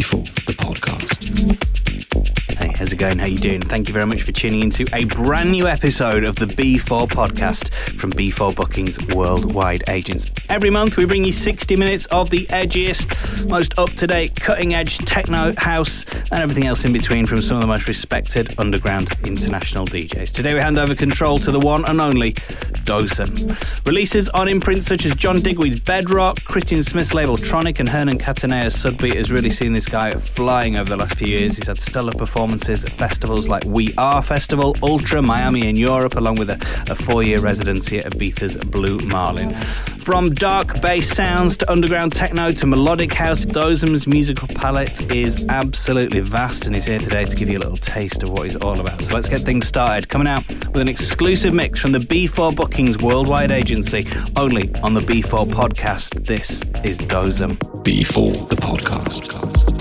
B4, the podcast. Going? How you doing? Thank you very much for tuning into a brand new episode of the B4 podcast from B4 Bookings Worldwide Agents. Every month we bring you 60 minutes of the edgiest, most up-to-date, cutting-edge techno, house, and everything else in between from some of the most respected underground international DJs. Today we hand over control to the one and only Dosem. Releases on imprints such as John Digweed's Bedrock, Christian Smith's label Tronic, and Hernan Cattaneo's Sudbeat has really seen this guy flying over the last few years. He's had stellar performances festivals like We Are Festival, Ultra, Miami, and Europe, along with a, a four year residency at Ibiza's Blue Marlin. From dark bass sounds to underground techno to melodic house, Dosem's musical palette is absolutely vast, and he's here today to give you a little taste of what he's all about. So let's get things started. Coming out with an exclusive mix from the B4 Bookings Worldwide Agency, only on the B4 podcast. This is Dosem. B4, the podcast.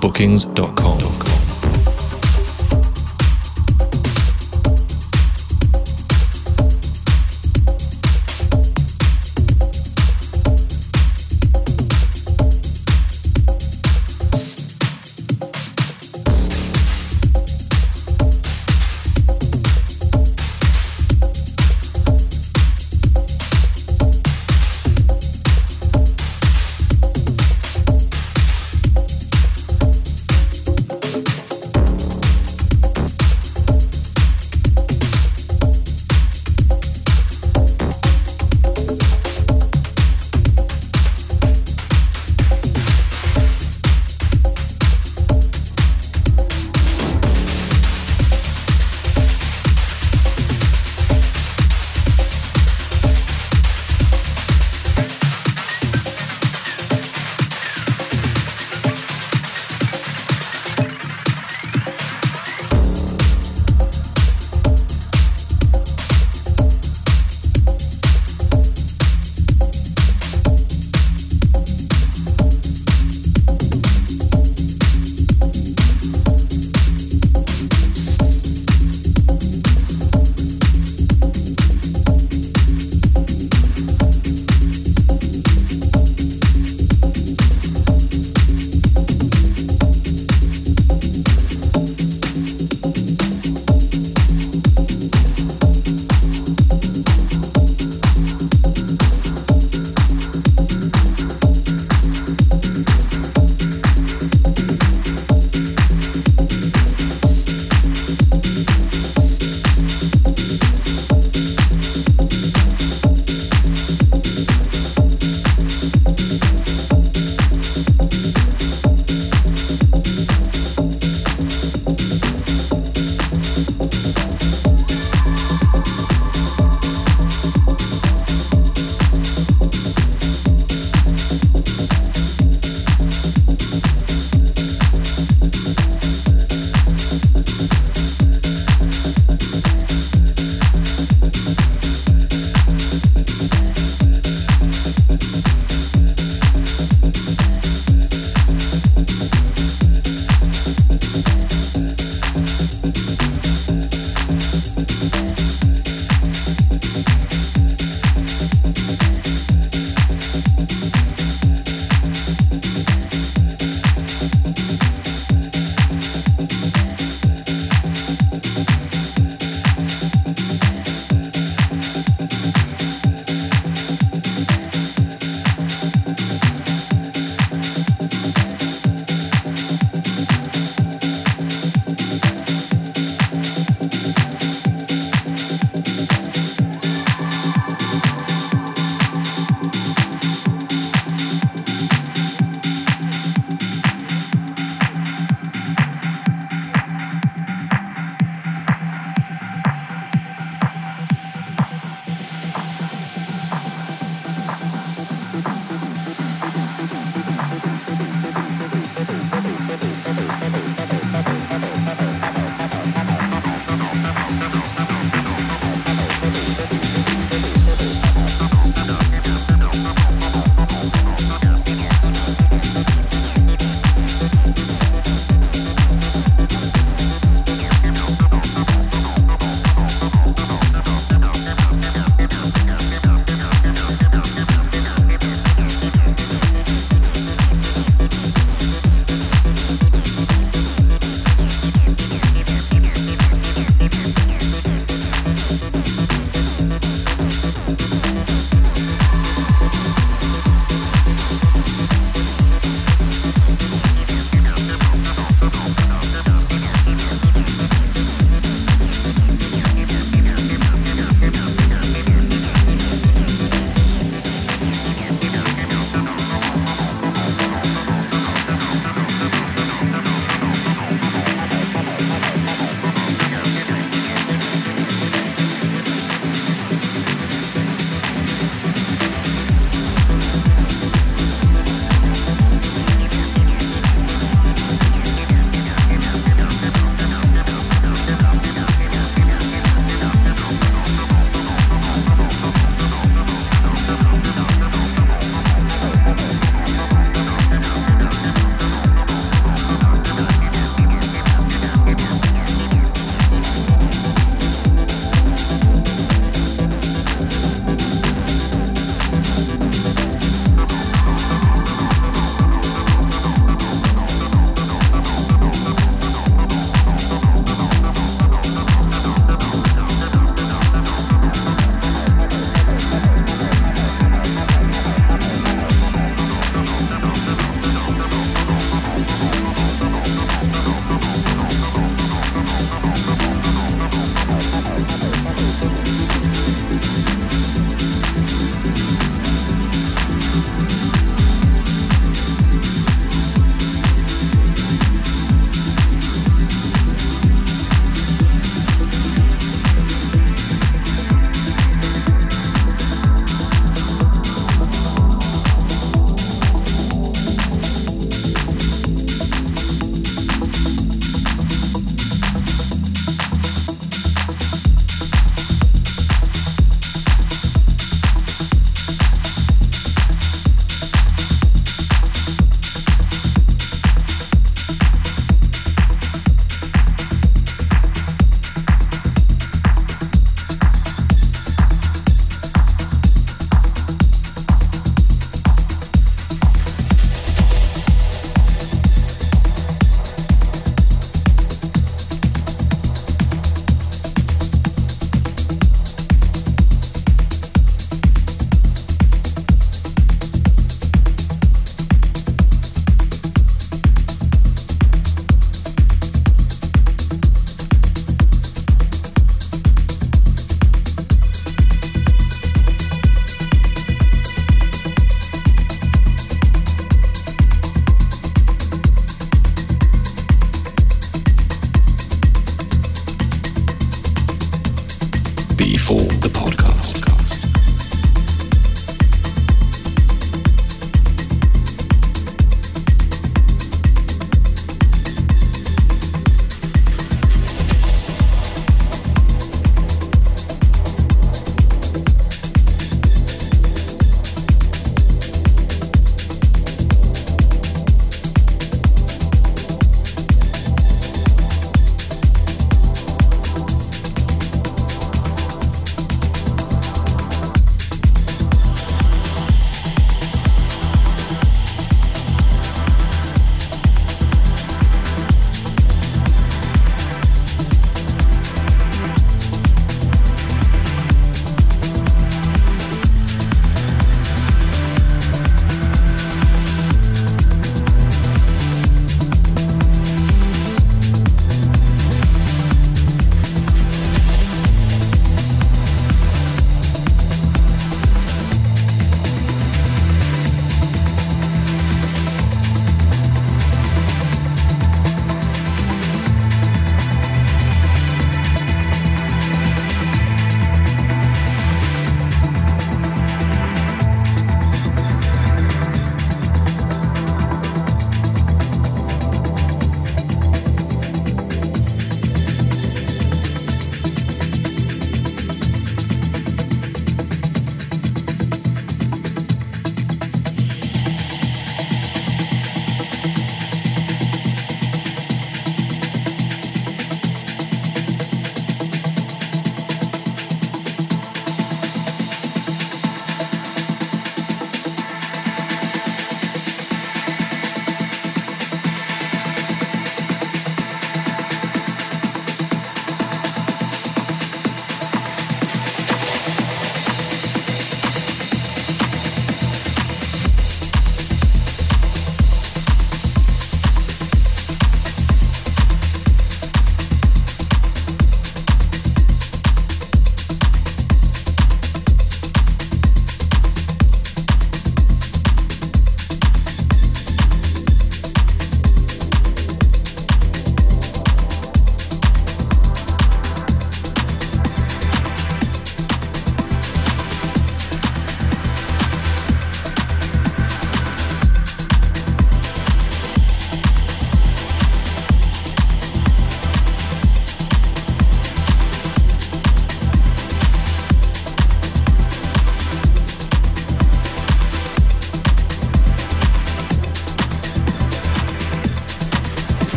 b4bookings.com.